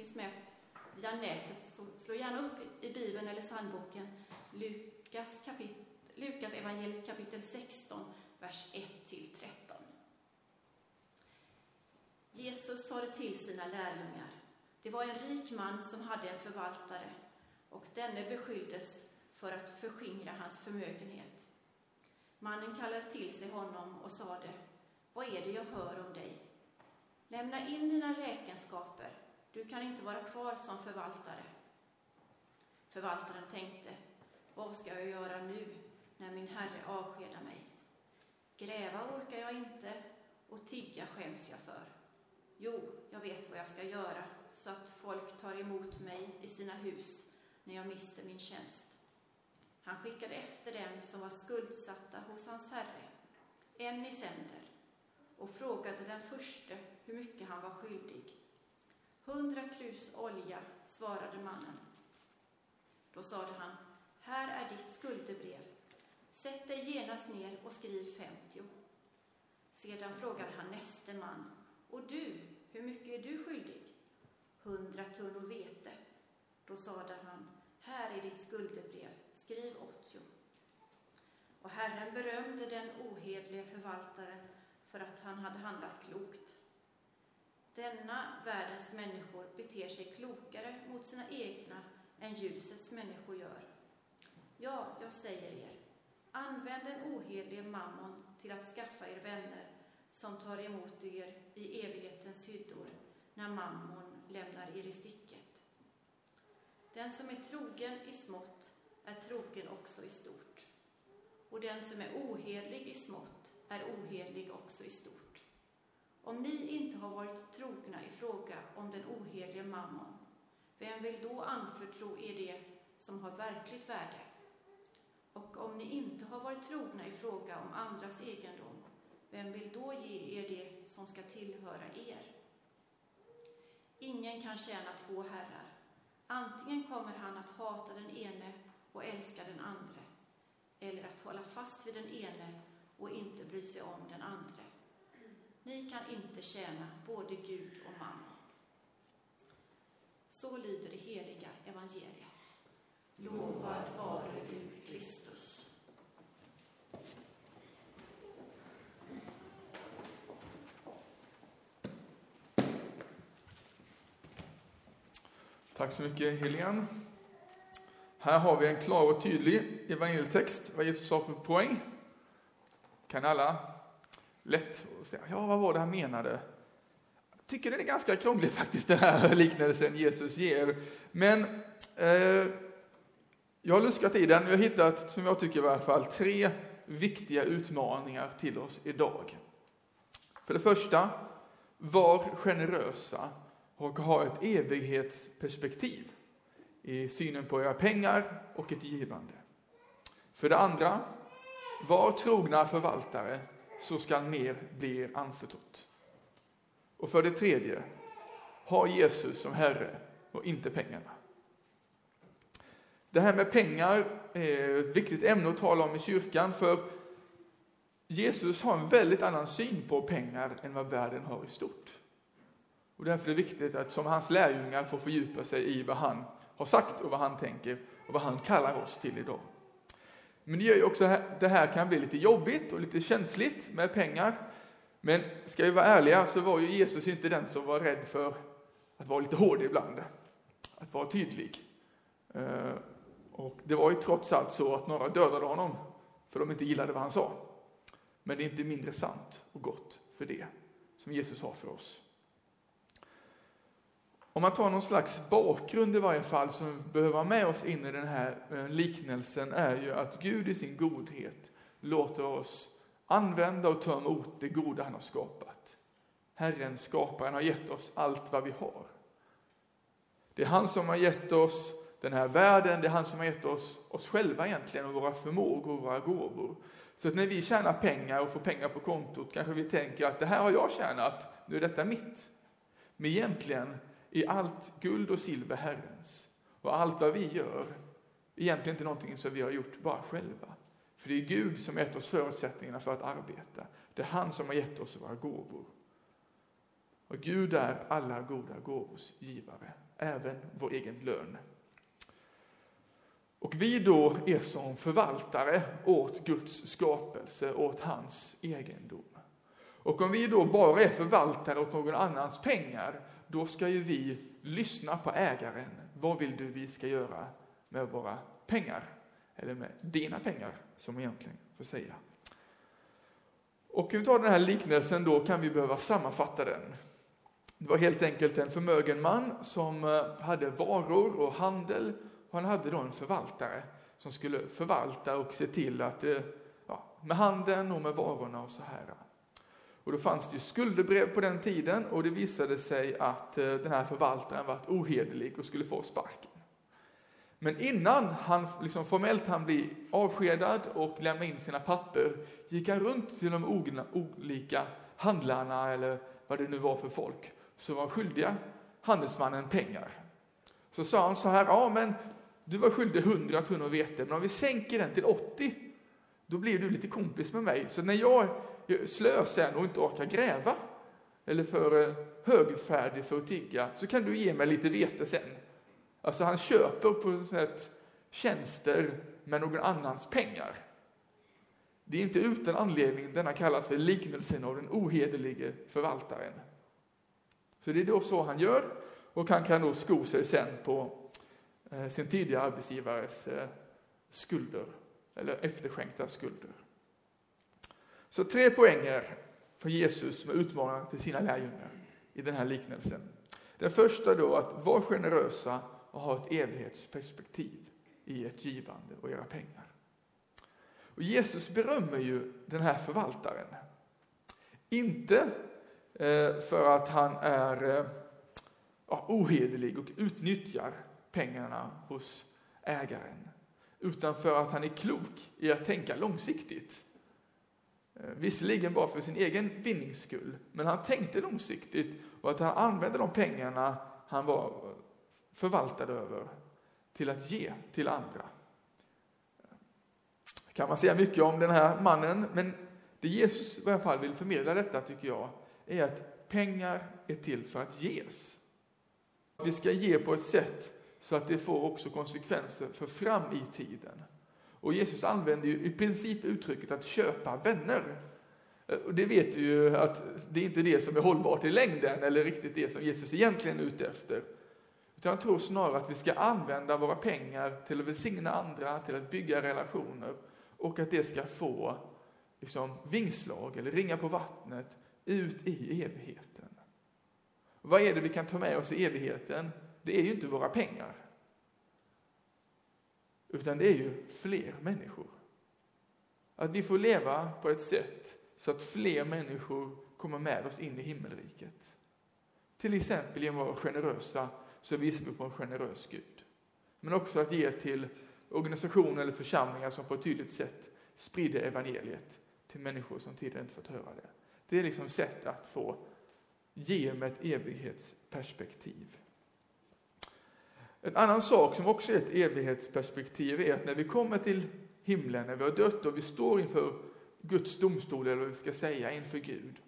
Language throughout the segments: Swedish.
finns med via nätet, så slå gärna upp i Bibeln eller psalmboken Lukas, kapit Lukas evangeliet kapitel 16, vers 1-13. Jesus sade till sina lärjungar. Det var en rik man som hade en förvaltare och denne beskylldes för att förskingra hans förmögenhet. Mannen kallade till sig honom och sade, vad är det jag hör om dig? Lämna in dina räkenskaper, du kan inte vara kvar som förvaltare. Förvaltaren tänkte, vad ska jag göra nu när min herre avskedar mig? Gräva orkar jag inte och tigga skäms jag för. Jo, jag vet vad jag ska göra så att folk tar emot mig i sina hus när jag mister min tjänst. Han skickade efter dem som var skuldsatta hos hans herre, en i sänder, och frågade den förste hur mycket han var skyldig. Hundra krus olja, svarade mannen. Då sade han, här är ditt skuldebrev. Sätt dig genast ner och skriv femtio. Sedan frågade han näste man, och du, hur mycket är du skyldig? Hundra tunnor vete. Då sade han, här är ditt skuldebrev, skriv åttio. Och Herren berömde den ohedlige förvaltaren för att han hade handlat klokt. Denna världens människor beter sig klokare mot sina egna än ljusets människor gör. Ja, jag säger er, använd den ohederlige mammon till att skaffa er vänner som tar emot er i evighetens hyddor när mammon lämnar er i sticket. Den som är trogen i smått är trogen också i stort. Och den som är ohederlig i smått är ohederlig också i stort. Om ni inte har varit trogna i fråga om den ohelige mammon, vem vill då anförtro er det som har verkligt värde? Och om ni inte har varit trogna i fråga om andras egendom, vem vill då ge er det som ska tillhöra er? Ingen kan tjäna två herrar. Antingen kommer han att hata den ene och älska den andre, eller att hålla fast vid den ene och inte bry sig om den andre. Ni kan inte tjäna både Gud och mammon. Så lyder det heliga evangeliet. Lovad vare du, Kristus. Tack så mycket Helene. Här har vi en klar och tydlig evangelietext, vad Jesus sa för poäng. Kan alla lätt att säga, ja vad var det han menade? Jag tycker den är ganska krånglig faktiskt, den här liknelsen Jesus ger. Men eh, jag har luskat i den och jag har hittat, som jag tycker i alla fall, tre viktiga utmaningar till oss idag. För det första, var generösa och ha ett evighetsperspektiv i synen på era pengar och ett givande. För det andra, var trogna förvaltare så skall mer bli er anförtrott. Och för det tredje, ha Jesus som Herre och inte pengarna. Det här med pengar är ett viktigt ämne att tala om i kyrkan för Jesus har en väldigt annan syn på pengar än vad världen har i stort. Och därför är det viktigt att som hans lärjungar få fördjupa sig i vad han har sagt och vad han tänker och vad han kallar oss till idag. Men det gör ju också att det här kan bli lite jobbigt och lite känsligt med pengar. Men ska vi vara ärliga så var ju Jesus inte den som var rädd för att vara lite hård ibland, att vara tydlig. Eh, och det var ju trots allt så att några dödade honom för de inte gillade vad han sa. Men det är inte mindre sant och gott för det som Jesus har för oss. Om man tar någon slags bakgrund i varje fall som behöver vara med oss in i den här eh, liknelsen är ju att Gud i sin godhet låter oss använda och ta emot det goda han har skapat. Herren, skaparen, har gett oss allt vad vi har. Det är han som har gett oss den här världen, det är han som har gett oss oss själva egentligen och våra förmågor och våra gåvor. Så att när vi tjänar pengar och får pengar på kontot kanske vi tänker att det här har jag tjänat, nu är detta mitt. Men egentligen i allt guld och silver Herrens. Och allt vad vi gör egentligen inte någonting som vi har gjort bara själva. För det är Gud som har gett oss förutsättningarna för att arbeta. Det är han som har gett oss våra gåvor. Och Gud är alla goda gåvors givare, även vår egen lön. Och vi då är som förvaltare åt Guds skapelse, åt hans egendom. Och om vi då bara är förvaltare åt någon annans pengar, då ska ju vi lyssna på ägaren. Vad vill du vi ska göra med våra pengar? Eller med dina pengar, som man egentligen får säga. Och om vi tar den här liknelsen då kan vi behöva sammanfatta den. Det var helt enkelt en förmögen man som eh, hade varor och handel och han hade då en förvaltare som skulle förvalta och se till att eh, ja, med handeln och med varorna och så här. Och då fanns det ju skuldebrev på den tiden och det visade sig att eh, den här förvaltaren var ohederlig och skulle få sparken. Men innan han liksom formellt han blir avskedad och lämnar in sina papper gick han runt till de olika handlarna eller vad det nu var för folk som var skyldiga handelsmannen pengar. Så sa han så här, ja men du var skyldig 100 tunnor vete, men om vi sänker den till 80, då blir du lite kompis med mig. Så när jag är slö sen och inte orkar gräva, eller för eh, högfärdig för att tigga, så kan du ge mig lite vete sen. Alltså han köper på sätt tjänster med någon annans pengar. Det är inte utan anledning denna kallas för liknelsen av den ohederlige förvaltaren. Så det är då så han gör och han kan då sko sig sen på eh, sin tidigare arbetsgivares eh, skulder eller efterskänkta skulder. Så tre poänger för Jesus som utmanar till sina lärjungar i den här liknelsen. Den första då att vara generösa och ha ett evighetsperspektiv i ert givande och era pengar. Och Jesus berömmer ju den här förvaltaren. Inte eh, för att han är eh, ohederlig och utnyttjar pengarna hos ägaren, utan för att han är klok i att tänka långsiktigt. Eh, visserligen bara för sin egen vinnings skull, men han tänkte långsiktigt och att han använde de pengarna han var eh, förvaltad över till att ge till andra. Eh, kan man säga mycket om den här mannen, men det Jesus i alla fall vill förmedla detta tycker jag är att pengar är till för att ges. Vi ska ge på ett sätt så att det får också konsekvenser för fram i tiden. Och Jesus använder ju i princip uttrycket att köpa vänner. Och det vet vi ju att det är inte det som är hållbart i längden eller riktigt det som Jesus egentligen är ute efter. Utan jag tror snarare att vi ska använda våra pengar till att välsigna andra, till att bygga relationer och att det ska få liksom, vingslag eller ringa på vattnet ut i evigheten. Vad är det vi kan ta med oss i evigheten? Det är ju inte våra pengar. Utan det är ju fler människor. Att vi får leva på ett sätt så att fler människor kommer med oss in i himmelriket. Till exempel genom att vara generösa så visar vi på en generös Gud. Men också att ge till organisationer eller församlingar som på ett tydligt sätt sprider evangeliet till människor som tidigare inte fått höra det. Det är liksom sätt att få ge med ett evighetsperspektiv. En annan sak som också är ett evighetsperspektiv är att när vi kommer till himlen, när vi har dött och vi står inför Guds domstol, eller vad vi ska säga, inför Gud,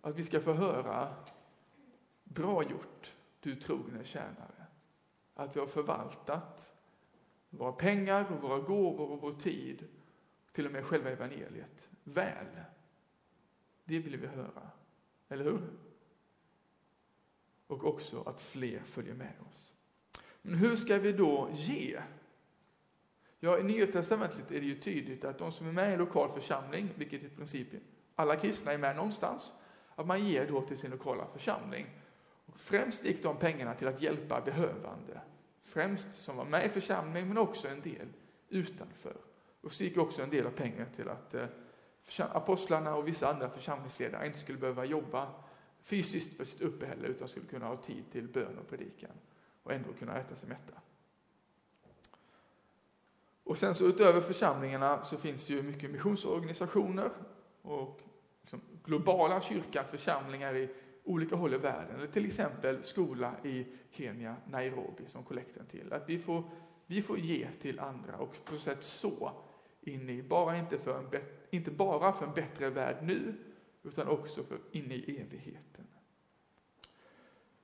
att vi ska få höra Bra gjort, du trogne tjänare. Att vi har förvaltat våra pengar, och våra gåvor och vår tid, till och med själva evangeliet, väl. Det vill vi höra, eller hur? Och också att fler följer med oss. Men hur ska vi då ge? Ja, i Nya Testamentet är det ju tydligt att de som är med i en lokal församling, vilket i princip alla kristna är med någonstans, att man ger då till sin lokala församling. Och främst gick de pengarna till att hjälpa behövande. Främst som var med i församlingen, men också en del utanför. Och så gick också en del av pengarna till att eh, apostlarna och vissa andra församlingsledare inte skulle behöva jobba fysiskt för sitt uppehälle, utan skulle kunna ha tid till bön och predikan och ändå kunna äta sig mätta. Och sen så utöver församlingarna så finns det ju mycket missionsorganisationer och liksom globala kyrkan, församlingar i olika håll i världen. Eller till exempel skola i Kenya, Nairobi, som kollekten till. Att vi får, vi får ge till andra och på sätt så in i, bara inte, för en inte bara för en bättre värld nu, utan också för in i evigheten.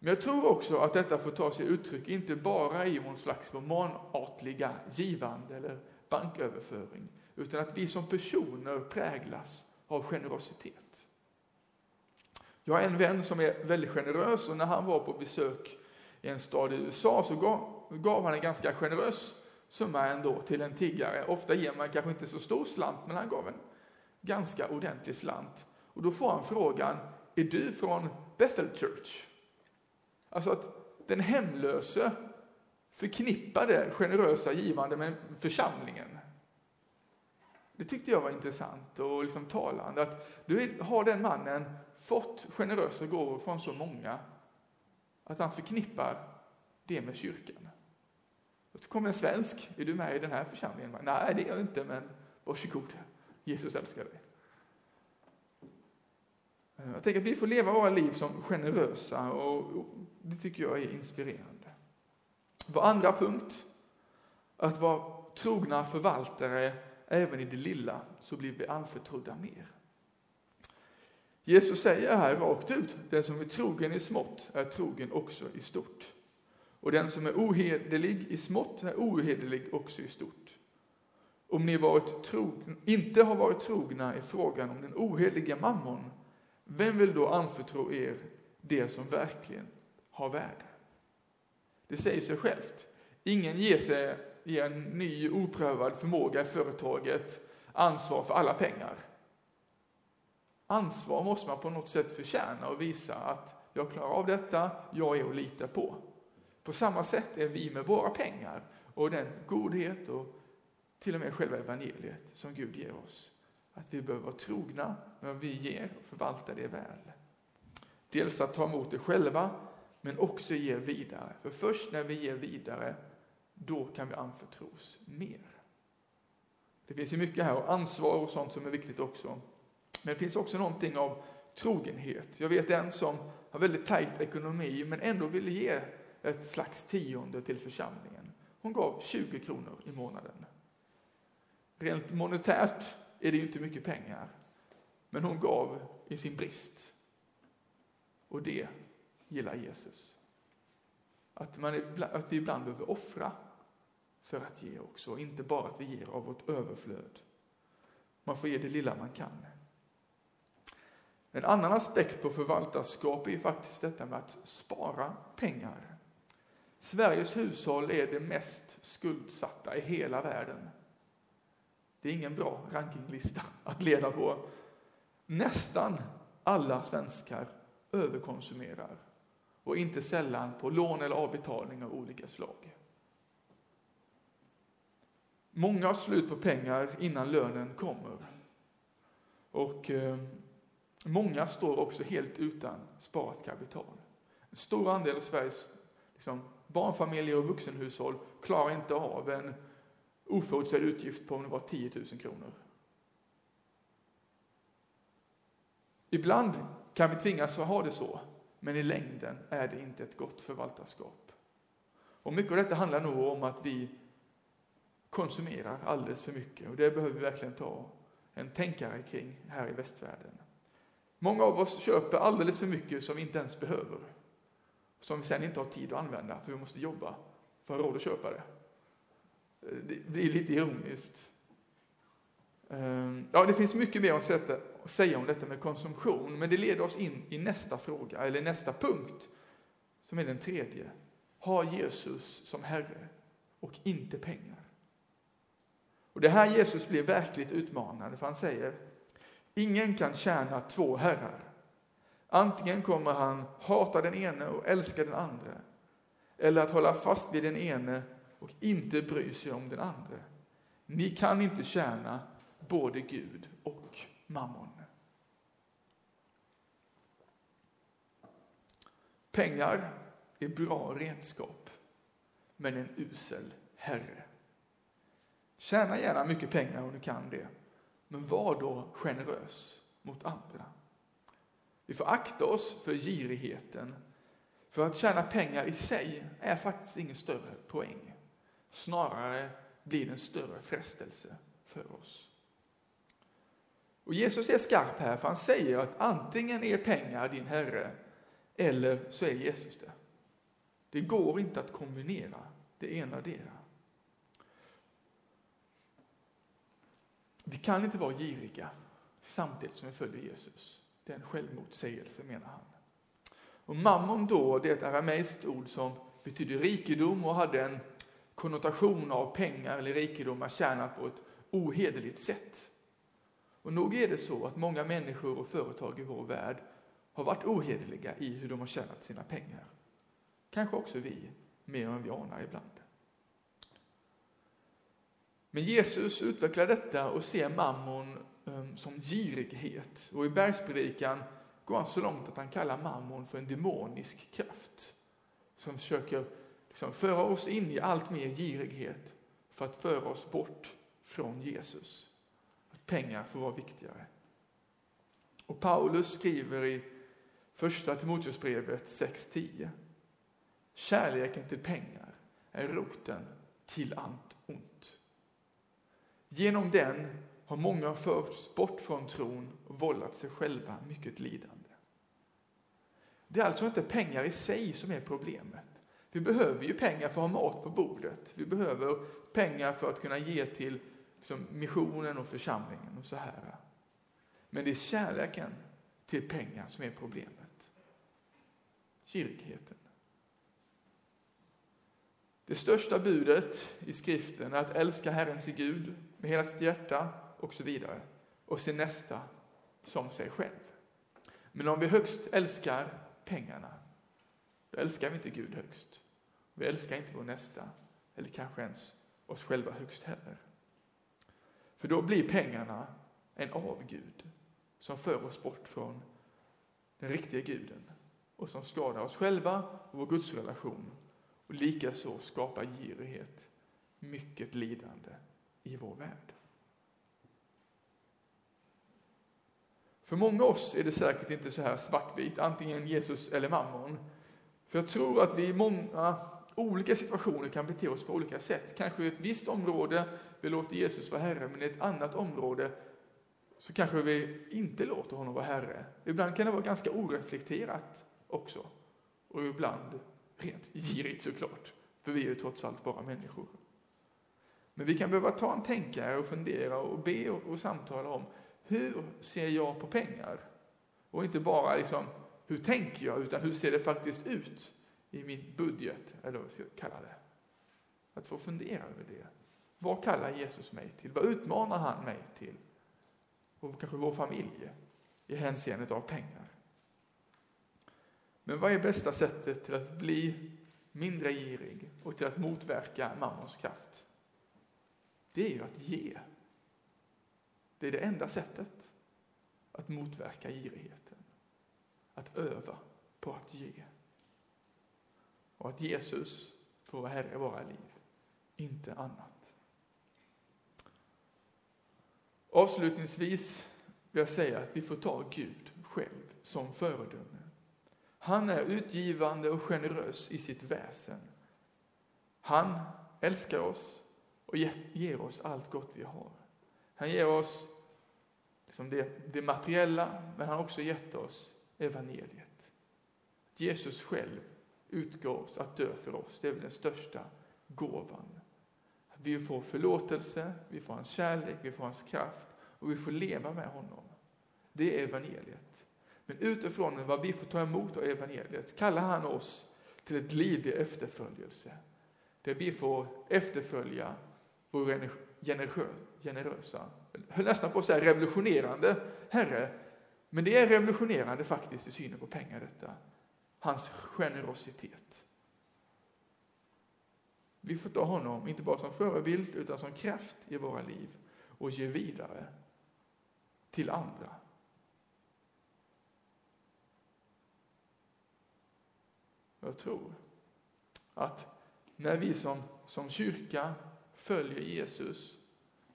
Men jag tror också att detta får ta sig uttryck inte bara i någon slags romanartliga givande eller banköverföring, utan att vi som personer präglas av generositet. Jag har en vän som är väldigt generös och när han var på besök i en stad i USA så gav, gav han en ganska generös summa ändå till en tiggare. Ofta ger man kanske inte så stor slant, men han gav en ganska ordentlig slant. Och då får han frågan, är du från Bethel Church? Alltså att den hemlöse förknippade generösa givande med församlingen. Det tyckte jag var intressant och liksom talande. Att du har den mannen fått generösa gåvor från så många att han förknippar det med kyrkan. Och så kommer en svensk, är du med i den här församlingen? Nej, det är jag inte, men varsågod, Jesus älskar dig. Jag tänker att vi får leva våra liv som generösa och det tycker jag är inspirerande. Vår andra punkt, att vara trogna förvaltare även i det lilla, så blir vi anförtrodda mer. Jesus säger här rakt ut, den som är trogen i smått är trogen också i stort. Och den som är ohederlig i smått är ohederlig också i stort. Om ni varit trogna, inte har varit trogna i frågan om den oheliga mammon, vem vill då anförtro er det som verkligen har värde? Det säger sig självt. Ingen ger sig i en ny oprövad förmåga i företaget ansvar för alla pengar. Ansvar måste man på något sätt förtjäna och visa att jag klarar av detta, jag är att lita på. På samma sätt är vi med våra pengar och den godhet och till och med själva evangeliet som Gud ger oss. Att vi behöver vara trogna med vad vi ger och förvalta det väl. Dels att ta emot det själva, men också ge vidare. För först när vi ger vidare, då kan vi anförtros mer. Det finns ju mycket här, och ansvar och sånt som är viktigt också. Men det finns också någonting av trogenhet. Jag vet en som har väldigt tajt ekonomi, men ändå ville ge ett slags tionde till församlingen. Hon gav 20 kronor i månaden. Rent monetärt är det ju inte mycket pengar, men hon gav i sin brist. Och det gillar Jesus. Att, man, att vi ibland behöver offra för att ge också, inte bara att vi ger av vårt överflöd. Man får ge det lilla man kan. En annan aspekt på förvaltarskap är faktiskt detta med att spara pengar. Sveriges hushåll är det mest skuldsatta i hela världen. Det är ingen bra rankinglista att leda på. Nästan alla svenskar överkonsumerar och inte sällan på lån eller avbetalning av olika slag. Många har slut på pengar innan lönen kommer. Och eh, många står också helt utan sparat kapital. En stor andel av Sveriges liksom, barnfamiljer och vuxenhushåll klarar inte av en oförutsedd utgift på om det var 10 000 kronor. Ibland kan vi tvingas att ha det så, men i längden är det inte ett gott förvaltarskap. Och mycket av detta handlar nog om att vi konsumerar alldeles för mycket och det behöver vi verkligen ta en tänkare kring här i västvärlden. Många av oss köper alldeles för mycket som vi inte ens behöver. Som vi sen inte har tid att använda för vi måste jobba för att ha råd att köpa det. Det blir lite ironiskt. Ehm, ja, det finns mycket mer att säga om detta med konsumtion, men det leder oss in i nästa fråga, eller nästa punkt, som är den tredje. Ha Jesus som Herre och inte pengar. Och Det här Jesus blir verkligt utmanande, för han säger Ingen kan tjäna två herrar. Antingen kommer han hata den ene och älska den andra, eller att hålla fast vid den ene och inte bry sig om den andra. Ni kan inte tjäna både Gud och mammon. Pengar är bra redskap, men en usel herre. Tjäna gärna mycket pengar om du kan det, men var då generös mot andra. Vi får akta oss för girigheten, för att tjäna pengar i sig är faktiskt ingen större poäng. Snarare blir det en större frestelse för oss. Och Jesus är skarp här, för han säger att antingen är pengar din herre, eller så är Jesus det. Det går inte att kombinera det ena det. Vi kan inte vara giriga samtidigt som vi följer Jesus. Det är en självmotsägelse menar han. Och mammon då, det är ett arameiskt ord som betyder rikedom och hade en konnotation av pengar eller rikedom att tjäna på ett ohederligt sätt. Och nog är det så att många människor och företag i vår värld har varit ohederliga i hur de har tjänat sina pengar. Kanske också vi, mer än vi anar ibland. Men Jesus utvecklar detta och ser mammon ehm, som girighet. Och i bergspredikan går han så långt att han kallar mammon för en demonisk kraft som försöker liksom föra oss in i allt mer girighet för att föra oss bort från Jesus. Att pengar får vara viktigare. Och Paulus skriver i första Timoteusbrevet 6.10 Kärleken till pengar är roten till allt ont. Genom den har många förts bort från tron och vållat sig själva mycket lidande. Det är alltså inte pengar i sig som är problemet. Vi behöver ju pengar för att ha mat på bordet. Vi behöver pengar för att kunna ge till liksom, missionen och församlingen och så här. Men det är kärleken till pengar som är problemet. Girigheten. Det största budet i skriften är att älska Herren sin Gud med hela sitt hjärta och så vidare. Och sin nästa som sig själv. Men om vi högst älskar pengarna, då älskar vi inte Gud högst. Vi älskar inte vår nästa, eller kanske ens oss själva högst heller. För då blir pengarna en avgud som för oss bort från den riktiga guden och som skadar oss själva och vår gudsrelation och likaså skapar girighet, mycket lidande i vår värld. För många av oss är det säkert inte så här svartvitt, antingen Jesus eller mammon. För jag tror att vi i många olika situationer kan bete oss på olika sätt. Kanske i ett visst område vi låter Jesus vara Herre, men i ett annat område så kanske vi inte låter honom vara Herre. Ibland kan det vara ganska oreflekterat också. Och ibland rent girigt såklart, för vi är ju trots allt bara människor. Men vi kan behöva ta en tänkare och fundera och be och, och samtala om hur ser jag på pengar? Och inte bara liksom, hur tänker jag, utan hur ser det faktiskt ut i min budget, eller vad jag kalla det. Att få fundera över det. Vad kallar Jesus mig till? Vad utmanar han mig till? Och kanske vår familj i hänseendet av pengar. Men vad är bästa sättet till att bli mindre girig och till att motverka mammons kraft? Det är ju att ge. Det är det enda sättet att motverka girigheten. Att öva på att ge. Och att Jesus får vara Herre i våra liv, inte annat. Avslutningsvis vill jag säga att vi får ta Gud själv som föredöme. Han är utgivande och generös i sitt väsen. Han älskar oss och ger oss allt gott vi har. Han ger oss liksom det, det materiella, men han har också gett oss evangeliet. Jesus själv utgavs att dö för oss. Det är väl den största gåvan. Vi får förlåtelse, vi får hans kärlek, vi får hans kraft och vi får leva med honom. Det är evangeliet. Men utifrån vad vi får ta emot av evangeliet kallar han oss till ett liv i efterföljelse. Där vi får efterfölja vår generösa, jag höll nästan på att säga revolutionerande Herre. Men det är revolutionerande faktiskt i synen på pengar detta. Hans generositet. Vi får ta honom, inte bara som förebild, utan som kraft i våra liv och ge vidare till andra. Jag tror att när vi som, som kyrka följer Jesus,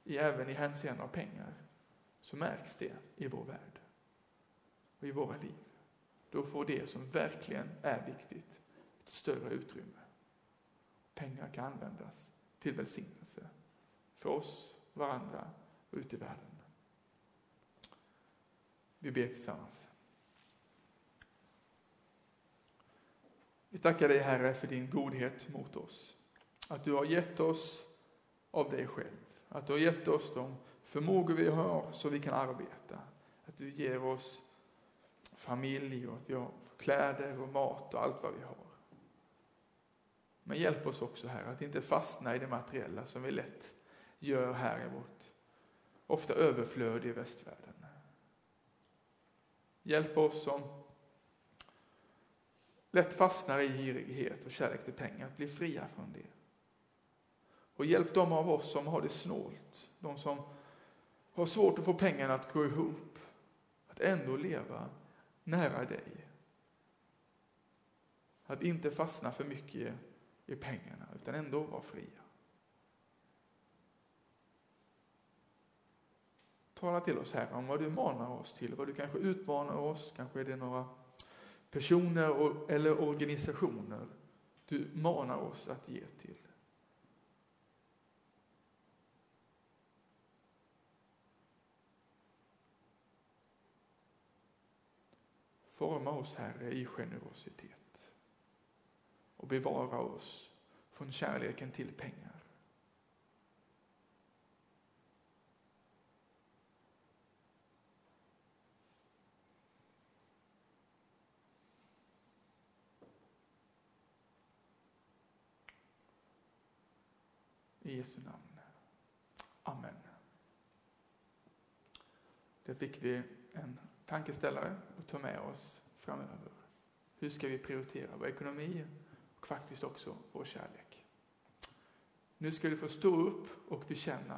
i, även i hänseende av pengar, så märks det i vår värld och i våra liv. Då får det som verkligen är viktigt ett större utrymme. Pengar kan användas till välsignelse för oss, varandra och ute i världen. Vi ber tillsammans. Vi tackar dig Herre för din godhet mot oss. Att du har gett oss av dig själv. Att du har gett oss de förmågor vi har så vi kan arbeta. Att du ger oss familj och att vi har kläder och mat och allt vad vi har. Men hjälp oss också här att inte fastna i det materiella som vi lätt gör här i vårt ofta överflöd i västvärlden. Hjälp oss som lätt fastnar i girighet och kärlek till pengar att bli fria från det. Och hjälp de av oss som har det snålt, de som har svårt att få pengarna att gå ihop, att ändå leva nära dig. Att inte fastna för mycket i pengarna, utan ändå vara fria. Tala till oss här om vad du manar oss till, vad du kanske utmanar oss, kanske är det några personer eller organisationer du manar oss att ge till. Forma oss, Herre, i generositet och bevara oss från kärleken till pengar. I Jesu namn. Amen. Där fick vi en tankeställare att ta med oss framöver. Hur ska vi prioritera vår ekonomi och faktiskt också vår kärlek? Nu ska du få stå upp och bekänna